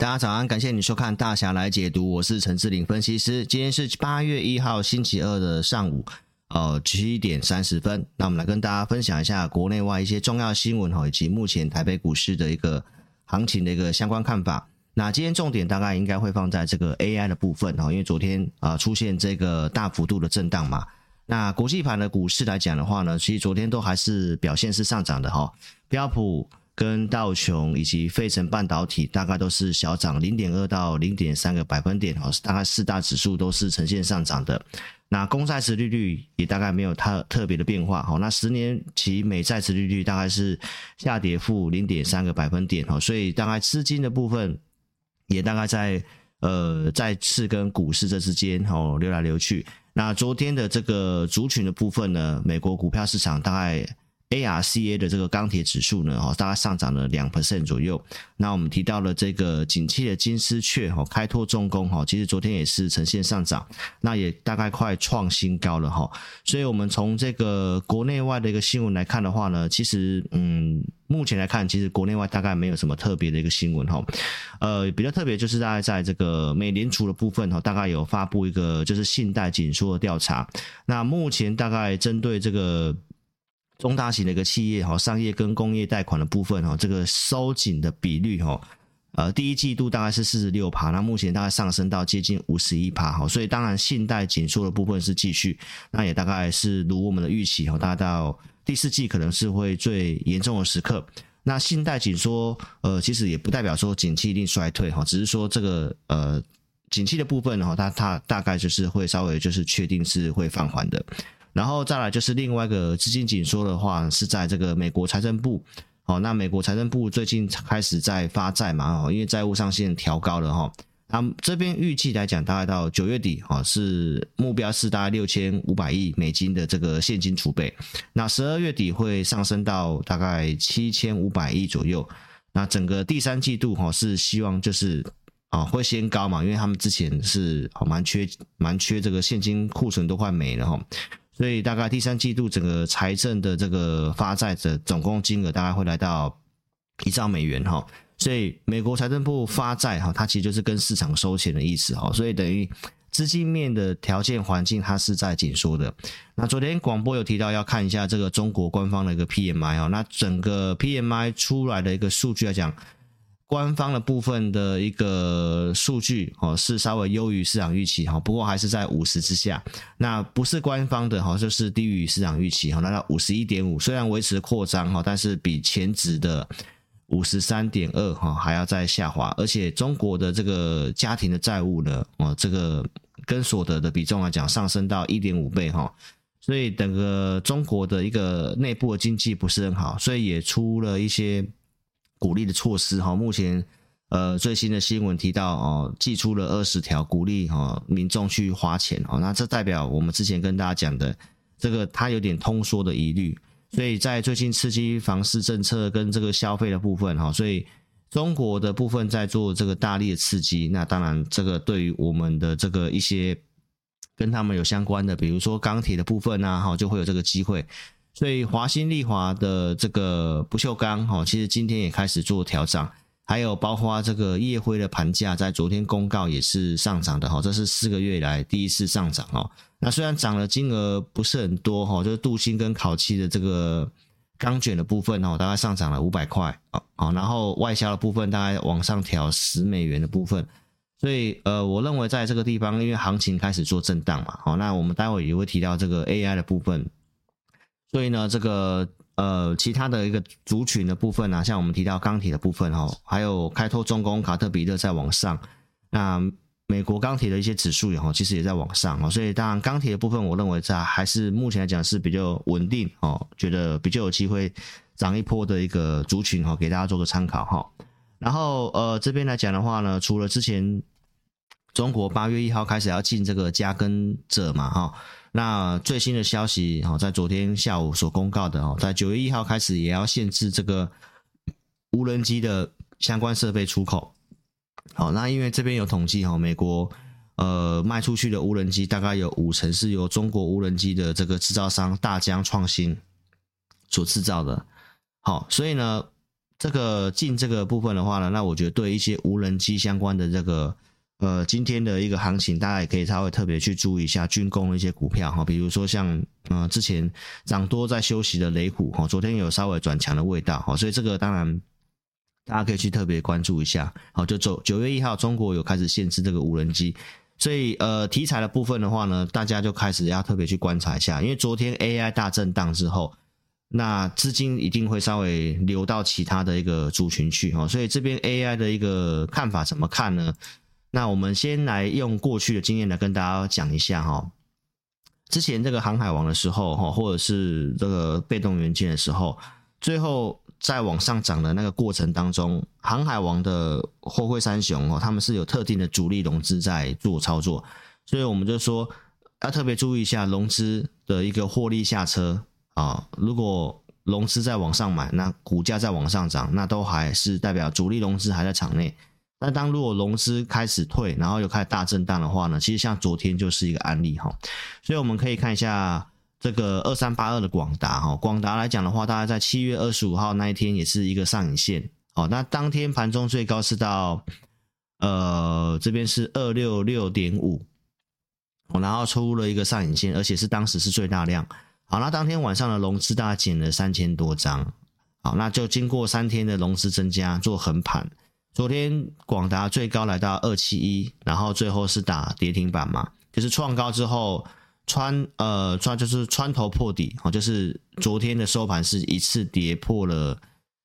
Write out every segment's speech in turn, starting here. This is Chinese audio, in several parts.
大家早安，感谢你收看大侠来解读，我是陈志玲分析师。今天是八月一号星期二的上午，呃七点三十分。那我们来跟大家分享一下国内外一些重要新闻哈，以及目前台北股市的一个行情的一个相关看法。那今天重点大概应该会放在这个 AI 的部分哈，因为昨天啊、出现这个大幅度的震荡嘛。那国际盘的股市来讲的话呢，其实昨天都还是表现是上涨的哈，标普。跟道琼以及费城半导体大概都是小涨零点二到零点三个百分点哦，大概四大指数都是呈现上涨的。那公债殖利率也大概没有太特别的变化哦。那十年期美债殖利率大概是下跌负零点三个百分点哦，所以大概资金的部分也大概在呃债市跟股市这之间哦流来流去。那昨天的这个族群的部分呢，美国股票市场大概。ARCA 的这个钢铁指数呢，哦，大概上涨了两 percent 左右。那我们提到了这个景气的金丝雀，哈，开拓重工，哈，其实昨天也是呈现上涨，那也大概快创新高了，哈。所以，我们从这个国内外的一个新闻来看的话呢，其实，嗯，目前来看，其实国内外大概没有什么特别的一个新闻，哈。呃，比较特别就是大概在这个美联储的部分，哈，大概有发布一个就是信贷紧缩的调查。那目前大概针对这个。中大型的一个企业哈，商业跟工业贷款的部分哈，这个收紧的比率哈，呃，第一季度大概是四十六趴，那目前大概上升到接近五十一趴哈，所以当然信贷紧缩的部分是继续，那也大概是如我们的预期哈，大概到第四季可能是会最严重的时刻。那信贷紧缩呃，其实也不代表说景气一定衰退哈，只是说这个呃景气的部分哈，它它大概就是会稍微就是确定是会放缓的。然后再来就是另外一个资金紧缩的话，是在这个美国财政部。哦，那美国财政部最近开始在发债嘛，哦，因为债务上限调高了哈。那这边预计来讲，大概到九月底，哈，是目标是大概六千五百亿美金的这个现金储备。那十二月底会上升到大概七千五百亿左右。那整个第三季度哈，是希望就是啊会先高嘛，因为他们之前是蛮缺蛮缺这个现金库存都快没了哈。所以大概第三季度整个财政的这个发债的总共金额大概会来到一兆美元哈，所以美国财政部发债哈，它其实就是跟市场收钱的意思哈，所以等于资金面的条件环境它是在紧缩的。那昨天广播有提到要看一下这个中国官方的一个 PMI 哈，那整个 PMI 出来的一个数据来讲。官方的部分的一个数据哦，是稍微优于市场预期哈，不过还是在五十之下。那不是官方的哈，就是低于市场预期哈，来到五十一点五，虽然维持扩张哈，但是比前值的五十三点二哈还要再下滑。而且中国的这个家庭的债务呢，哦，这个跟所得的比重来讲上升到一点五倍哈，所以整个中国的一个内部的经济不是很好，所以也出了一些。鼓励的措施哈，目前呃最新的新闻提到哦，寄出了二十条鼓励哈民众去花钱哦，那这代表我们之前跟大家讲的这个它有点通缩的疑虑，所以在最近刺激房市政策跟这个消费的部分哈，所以中国的部分在做这个大力的刺激，那当然这个对于我们的这个一些跟他们有相关的，比如说钢铁的部分啊，哈就会有这个机会。所以华新丽华的这个不锈钢哈，其实今天也开始做调涨，还有包括这个烨辉的盘价在昨天公告也是上涨的哈，这是四个月以来第一次上涨哦。那虽然涨的金额不是很多哈，就是镀锌跟烤漆的这个钢卷的部分哦，大概上涨了五百块啊，好，然后外销的部分大概往上调十美元的部分，所以呃，我认为在这个地方，因为行情开始做震荡嘛，好，那我们待会也会提到这个 AI 的部分。所以呢，这个呃，其他的一个族群的部分啊，像我们提到钢铁的部分哈，还有开拓重工、卡特彼勒在往上，那美国钢铁的一些指数也好，其实也在往上啊。所以当然钢铁的部分，我认为在还是目前来讲是比较稳定哦，觉得比较有机会涨一波的一个族群哈，给大家做个参考哈。然后呃，这边来讲的话呢，除了之前中国八月一号开始要进这个加跟者嘛哈。那最新的消息，哈，在昨天下午所公告的，哦，在九月一号开始也要限制这个无人机的相关设备出口。好，那因为这边有统计，哈，美国呃卖出去的无人机大概有五成是由中国无人机的这个制造商大疆创新所制造的。好，所以呢，这个进这个部分的话呢，那我觉得对一些无人机相关的这个呃今天的一个行情，大家也可以稍微特别去注意一下军工的一些股票哈，比如说像呃之前涨多在休息的雷虎哈，昨天有稍微转强的味道哈，所以这个当然大家可以去特别关注一下。好，就九九月一号，中国有开始限制这个无人机，所以呃题材的部分的话呢，大家就开始要特别去观察一下，因为昨天 AI 大震荡之后。那资金一定会稍微流到其他的一个族群去哈，所以这边 AI 的一个看法怎么看呢？那我们先来用过去的经验来跟大家讲一下哈。之前这个航海王的时候哈，或者是这个被动元件的时候，最后在往上涨的那个过程当中，航海王的货柜三雄哦，他们是有特定的主力融资在做操作，所以我们就说要特别注意一下融资的一个获利下车。啊，如果融资在往上买，那股价在往上涨，那都还是代表主力融资还在场内。那当如果融资开始退，然后又开始大震荡的话呢，其实像昨天就是一个案例哈。所以我们可以看一下这个二三八二的广达哈，广达来讲的话，大概在七月二十五号那一天也是一个上影线。哦，那当天盘中最高是到呃这边是二六六点五，然后出了一个上影线，而且是当时是最大量。好，那当天晚上的融资大概减了三千多张，好，那就经过三天的融资增加做横盘。昨天广达最高来到二七一，然后最后是打跌停板嘛，就是创高之后穿呃穿就是穿头破底，哦，就是昨天的收盘是一次跌破了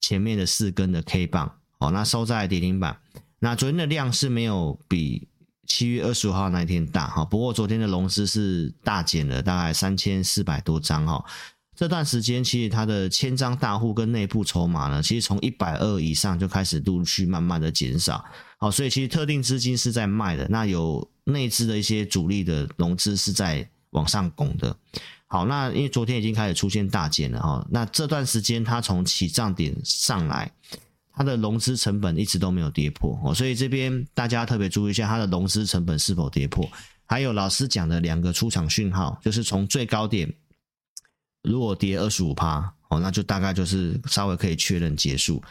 前面的四根的 K 棒，哦，那收在跌停板。那昨天的量是没有比。七月二十五号那一天大哈，不过昨天的融资是大减了大概三千四百多张哈。这段时间其实它的千张大户跟内部筹码呢，其实从一百二以上就开始陆续慢慢的减少。好，所以其实特定资金是在卖的，那有内资的一些主力的融资是在往上拱的。好，那因为昨天已经开始出现大减了哈，那这段时间它从起涨点上来。它的融资成本一直都没有跌破哦，所以这边大家特别注意一下它的融资成本是否跌破。还有老师讲的两个出场讯号，就是从最高点如果跌二十五趴哦，那就大概就是稍微可以确认结束。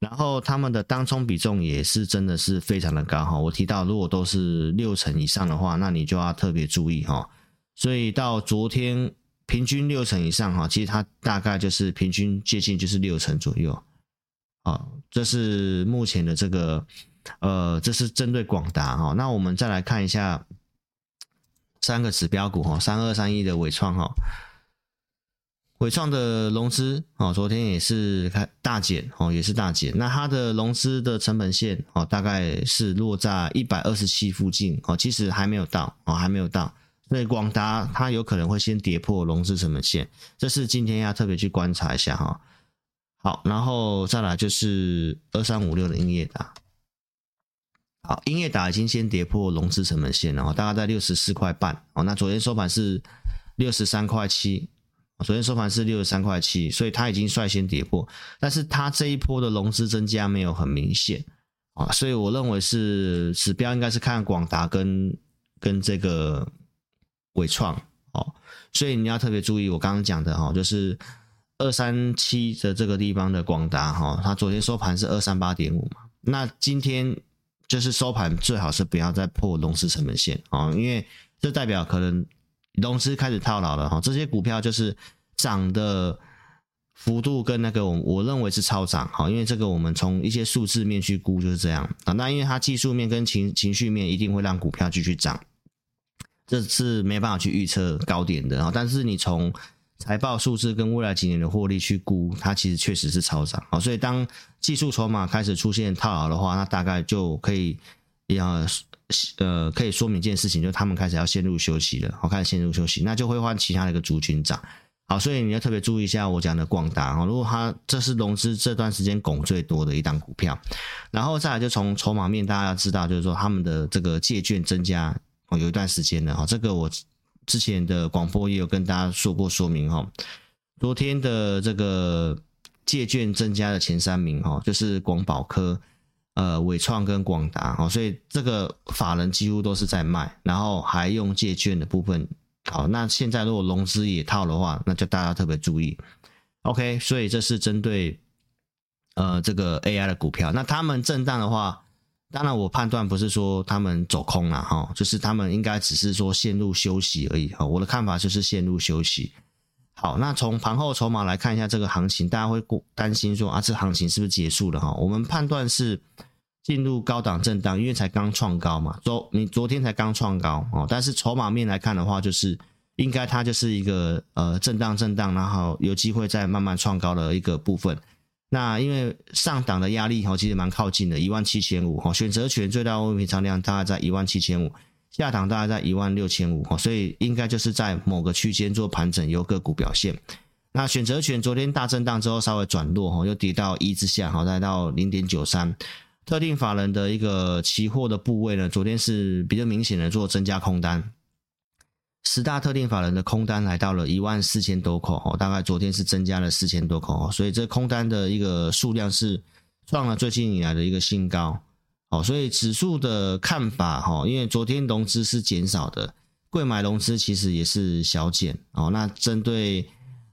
然后他们的当冲比重也是真的是非常的高哈，我提到如果都是六成以上的话，那你就要特别注意哈。所以到昨天平均六成以上哈，其实它大概就是平均接近就是六成左右。啊，这是目前的这个，呃，这是针对广达哈。那我们再来看一下三个指标股哈，三二三一的伟创哈，伟创的融资哦，昨天也是开大减哦，也是大减。那它的融资的成本线哦，大概是落在一百二十七附近哦，其实还没有到哦，还没有到。所以广达它有可能会先跌破融资成本线，这是今天要特别去观察一下哈。好，然后再来就是二三五六的英业达。好，英业达已经先跌破融资成本线了，然后大概在六十四块半。哦，那昨天收盘是六十三块七，昨天收盘是六十三块七，所以它已经率先跌破。但是它这一波的融资增加没有很明显啊，所以我认为是指标应该是看广达跟跟这个伟创哦，所以你要特别注意我刚刚讲的哈，就是。二三七的这个地方的广达哈，它昨天收盘是二三八点五嘛，那今天就是收盘最好是不要再破融资成本线啊，因为这代表可能融资开始套牢了哈，这些股票就是涨的幅度跟那个我我认为是超涨哈，因为这个我们从一些数字面去估就是这样。啊，那因为它技术面跟情情绪面一定会让股票继续涨，这是没办法去预测高点的啊，但是你从财报数字跟未来几年的获利去估，它其实确实是超涨。啊，所以当技术筹码开始出现套牢的话，那大概就可以要呃可以说明一件事情，就是他们开始要陷入休息了，好，开始陷入休息，那就会换其他的一个族群涨。好，所以你要特别注意一下我讲的广达啊，如果它这是融资这段时间拱最多的一档股票，然后再来就从筹码面，大家要知道就是说他们的这个借券增加哦，有一段时间了哈，这个我。之前的广播也有跟大家说过说明哈，昨天的这个借券增加的前三名哈，就是广保科、呃伟创跟广达哦，所以这个法人几乎都是在卖，然后还用借券的部分，好，那现在如果融资也套的话，那就大家特别注意，OK，所以这是针对呃这个 AI 的股票。那他们震荡的话，当然我判断不是说他们走空了哈，就是他们应该只是说陷入休息而已哈。我的看法就是陷入休息。好，那从盘后筹码来看一下这个行情，大家会担心说啊，这行情是不是结束了哈？我们判断是进入高档震荡，因为才刚创高嘛，昨你昨天才刚创高哦，但是筹码面来看的话，就是应该它就是一个呃震荡震荡，然后有机会再慢慢创高的一个部分。那因为上档的压力哈，其实蛮靠近的，一万七千五哈，选择权最大问题长量大概在一万七千五。下档大概在一万六千五，所以应该就是在某个区间做盘整，由个股表现。那选择权昨天大震荡之后稍微转弱，又跌到一之下，好，来到零点九三。特定法人的一个期货的部位呢，昨天是比较明显的做增加空单。十大特定法人的空单来到了一万四千多口，大概昨天是增加了四千多口，所以这空单的一个数量是创了最近以来的一个新高。哦，所以指数的看法哈，因为昨天融资是减少的，贵买融资其实也是小减哦。那针对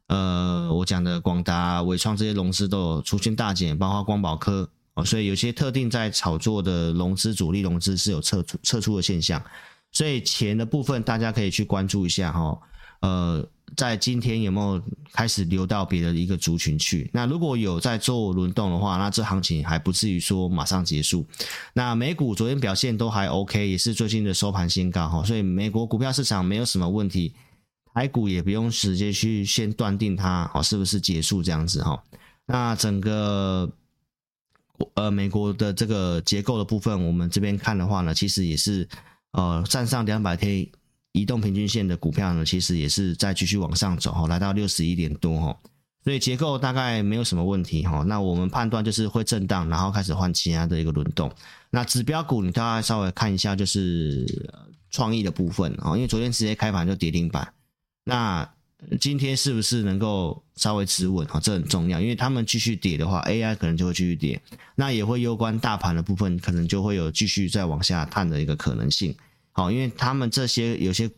呃我讲的广达、伟创这些融资都有出现大减，包括光宝科哦，所以有些特定在炒作的融资主力融资是有撤出撤出的现象，所以钱的部分大家可以去关注一下哈，呃。在今天有没有开始流到别的一个族群去？那如果有在做轮动的话，那这行情还不至于说马上结束。那美股昨天表现都还 OK，也是最近的收盘新高哈，所以美国股票市场没有什么问题，台股也不用直接去先断定它哦是不是结束这样子哈。那整个呃美国的这个结构的部分，我们这边看的话呢，其实也是呃站上两百天。移动平均线的股票呢，其实也是在继续往上走哈，来到六十一点多哈，所以结构大概没有什么问题哈。那我们判断就是会震荡，然后开始换其他的一个轮动。那指标股你大概稍微看一下，就是创意的部分啊，因为昨天直接开盘就跌停板，那今天是不是能够稍微止稳哈？这很重要，因为他们继续跌的话，AI 可能就会继续跌，那也会攸关大盘的部分，可能就会有继续再往下探的一个可能性。好，因为他们这些有些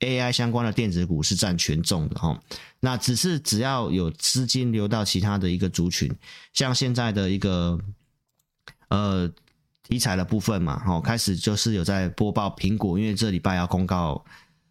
AI 相关的电子股是占权重的哈，那只是只要有资金流到其他的一个族群，像现在的一个呃题材的部分嘛，哈，开始就是有在播报苹果，因为这礼拜要公告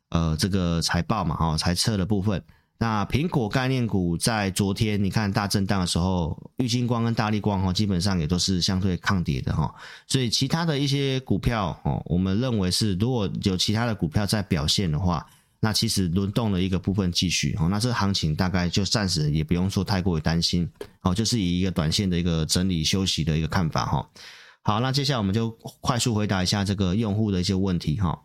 呃这个财报嘛，哈，财测的部分。那苹果概念股在昨天你看大震荡的时候，玉晶光跟大力光哈，基本上也都是相对抗跌的哈。所以其他的一些股票哦，我们认为是如果有其他的股票在表现的话，那其实轮动的一个部分继续哦，那这行情大概就暂时也不用说太过于担心哦，就是以一个短线的一个整理休息的一个看法哈。好，那接下来我们就快速回答一下这个用户的一些问题哈。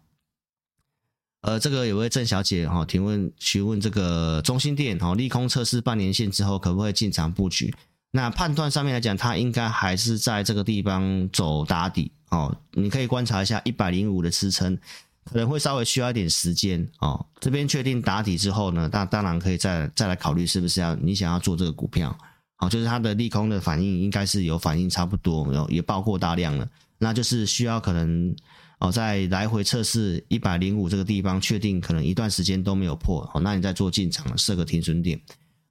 呃，这个有位郑小姐哈，提问询问这个中心店哈，利空测试半年线之后，可不可以进场布局？那判断上面来讲，它应该还是在这个地方走打底哦。你可以观察一下一百零五的支撑，可能会稍微需要一点时间哦。这边确定打底之后呢，那当然可以再再来考虑是不是要你想要做这个股票。好，就是它的利空的反应应该是有反应差不多，有也爆过大量了，那就是需要可能。哦，在来回测试一百零五这个地方，确定可能一段时间都没有破，哦，那你再做进场设个停损点。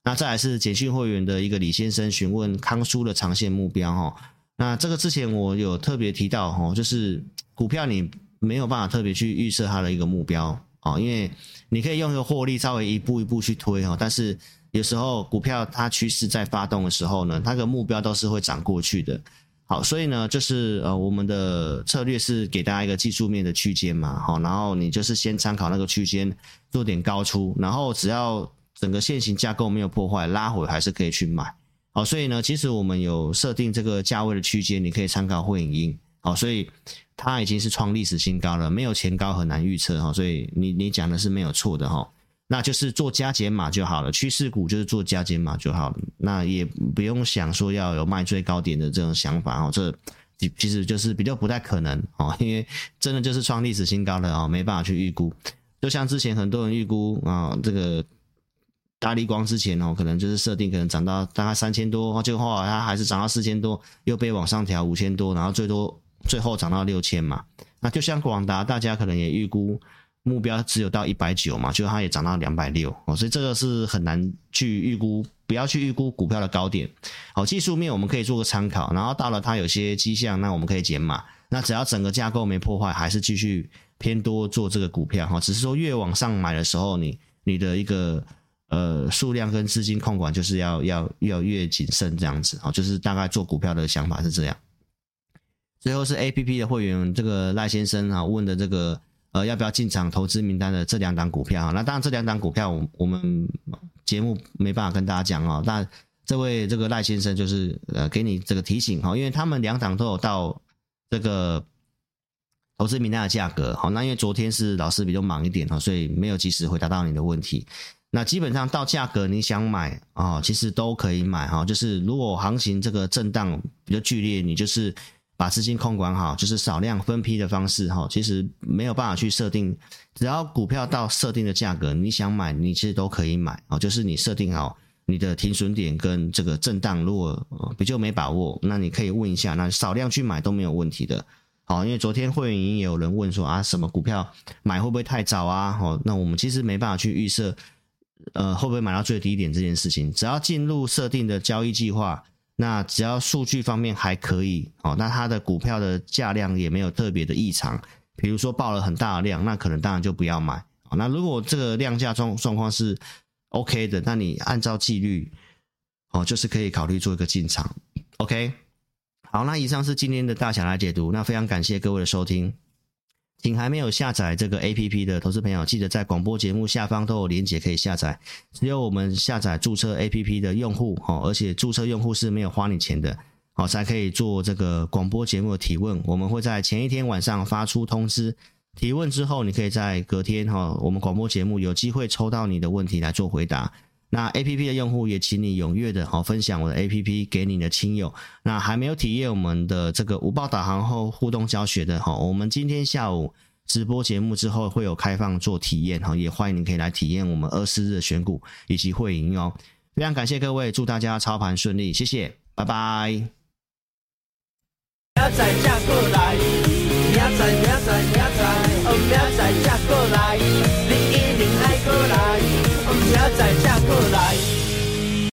那再来是简讯会员的一个李先生询问康叔的长线目标，哈，那这个之前我有特别提到，哈，就是股票你没有办法特别去预设它的一个目标，啊，因为你可以用一个获利稍微一步一步去推，哈，但是有时候股票它趋势在发动的时候呢，它的目标都是会涨过去的。好，所以呢，就是呃，我们的策略是给大家一个技术面的区间嘛，好，然后你就是先参考那个区间做点高出，然后只要整个线型架构没有破坏，拉回还是可以去买。好，所以呢，其实我们有设定这个价位的区间，你可以参考汇影音。好，所以它已经是创历史新高了，没有前高很难预测哈，所以你你讲的是没有错的哈。那就是做加减码就好了，趋势股就是做加减码就好了，那也不用想说要有卖最高点的这种想法哦，这其实就是比较不太可能哦，因为真的就是创历史新高了哦，没办法去预估。就像之前很多人预估啊，这个大立光之前哦，可能就是设定可能涨到大概三千多，结果后它还是涨到四千多，又被往上调五千多，然后最多最后涨到六千嘛。那就像广达，大家可能也预估。目标只有到一百九嘛，就它也涨到两百六哦，所以这个是很难去预估不要去预估股票的高点。好，技术面我们可以做个参考，然后到了它有些迹象，那我们可以减码。那只要整个架构没破坏，还是继续偏多做这个股票哈。只是说越往上买的时候，你你的一个呃数量跟资金控管就是要要要越谨慎这样子啊，就是大概做股票的想法是这样。最后是 APP 的会员这个赖先生啊问的这个呃要不要进场投资名单的这两档股票，那当然这两档股票我我们节目没办法跟大家讲哦。那这位这个赖先生就是呃给你这个提醒哈，因为他们两档都有到这个投资名单的价格好，那因为昨天是老师比较忙一点哈，所以没有及时回答到你的问题。那基本上到价格你想买啊，其实都可以买哈，就是如果行情这个震荡比较剧烈，你就是。把资金控管好，就是少量分批的方式哈。其实没有办法去设定，只要股票到设定的价格，你想买，你其实都可以买啊。就是你设定好你的停损点跟这个震荡，如果比较没把握，那你可以问一下，那少量去买都没有问题的。好，因为昨天会员也有人问说啊，什么股票买会不会太早啊？好，那我们其实没办法去预设，呃，会不会买到最低点这件事情，只要进入设定的交易计划。那只要数据方面还可以哦，那它的股票的价量也没有特别的异常，比如说报了很大的量，那可能当然就不要买。那如果这个量价状状况是 OK 的，那你按照纪律哦，就是可以考虑做一个进场。OK，好，那以上是今天的大侠来解读，那非常感谢各位的收听。请还没有下载这个 APP 的投资朋友，记得在广播节目下方都有连结可以下载。只有我们下载注册 APP 的用户，哦，而且注册用户是没有花你钱的，哦，才可以做这个广播节目的提问。我们会在前一天晚上发出通知，提问之后，你可以在隔天哈，我们广播节目有机会抽到你的问题来做回答。那 A P P 的用户也请你踊跃的好分享我的 A P P 给你的亲友。那还没有体验我们的这个无报导航后互动教学的哈，我们今天下午直播节目之后会有开放做体验哈，也欢迎您可以来体验我们二四日的选股以及会营哦。非常感谢各位祝大家操盘顺利谢谢拜拜。喵仔嫁过来喵仔喵仔喵仔哦喵仔嫁过来。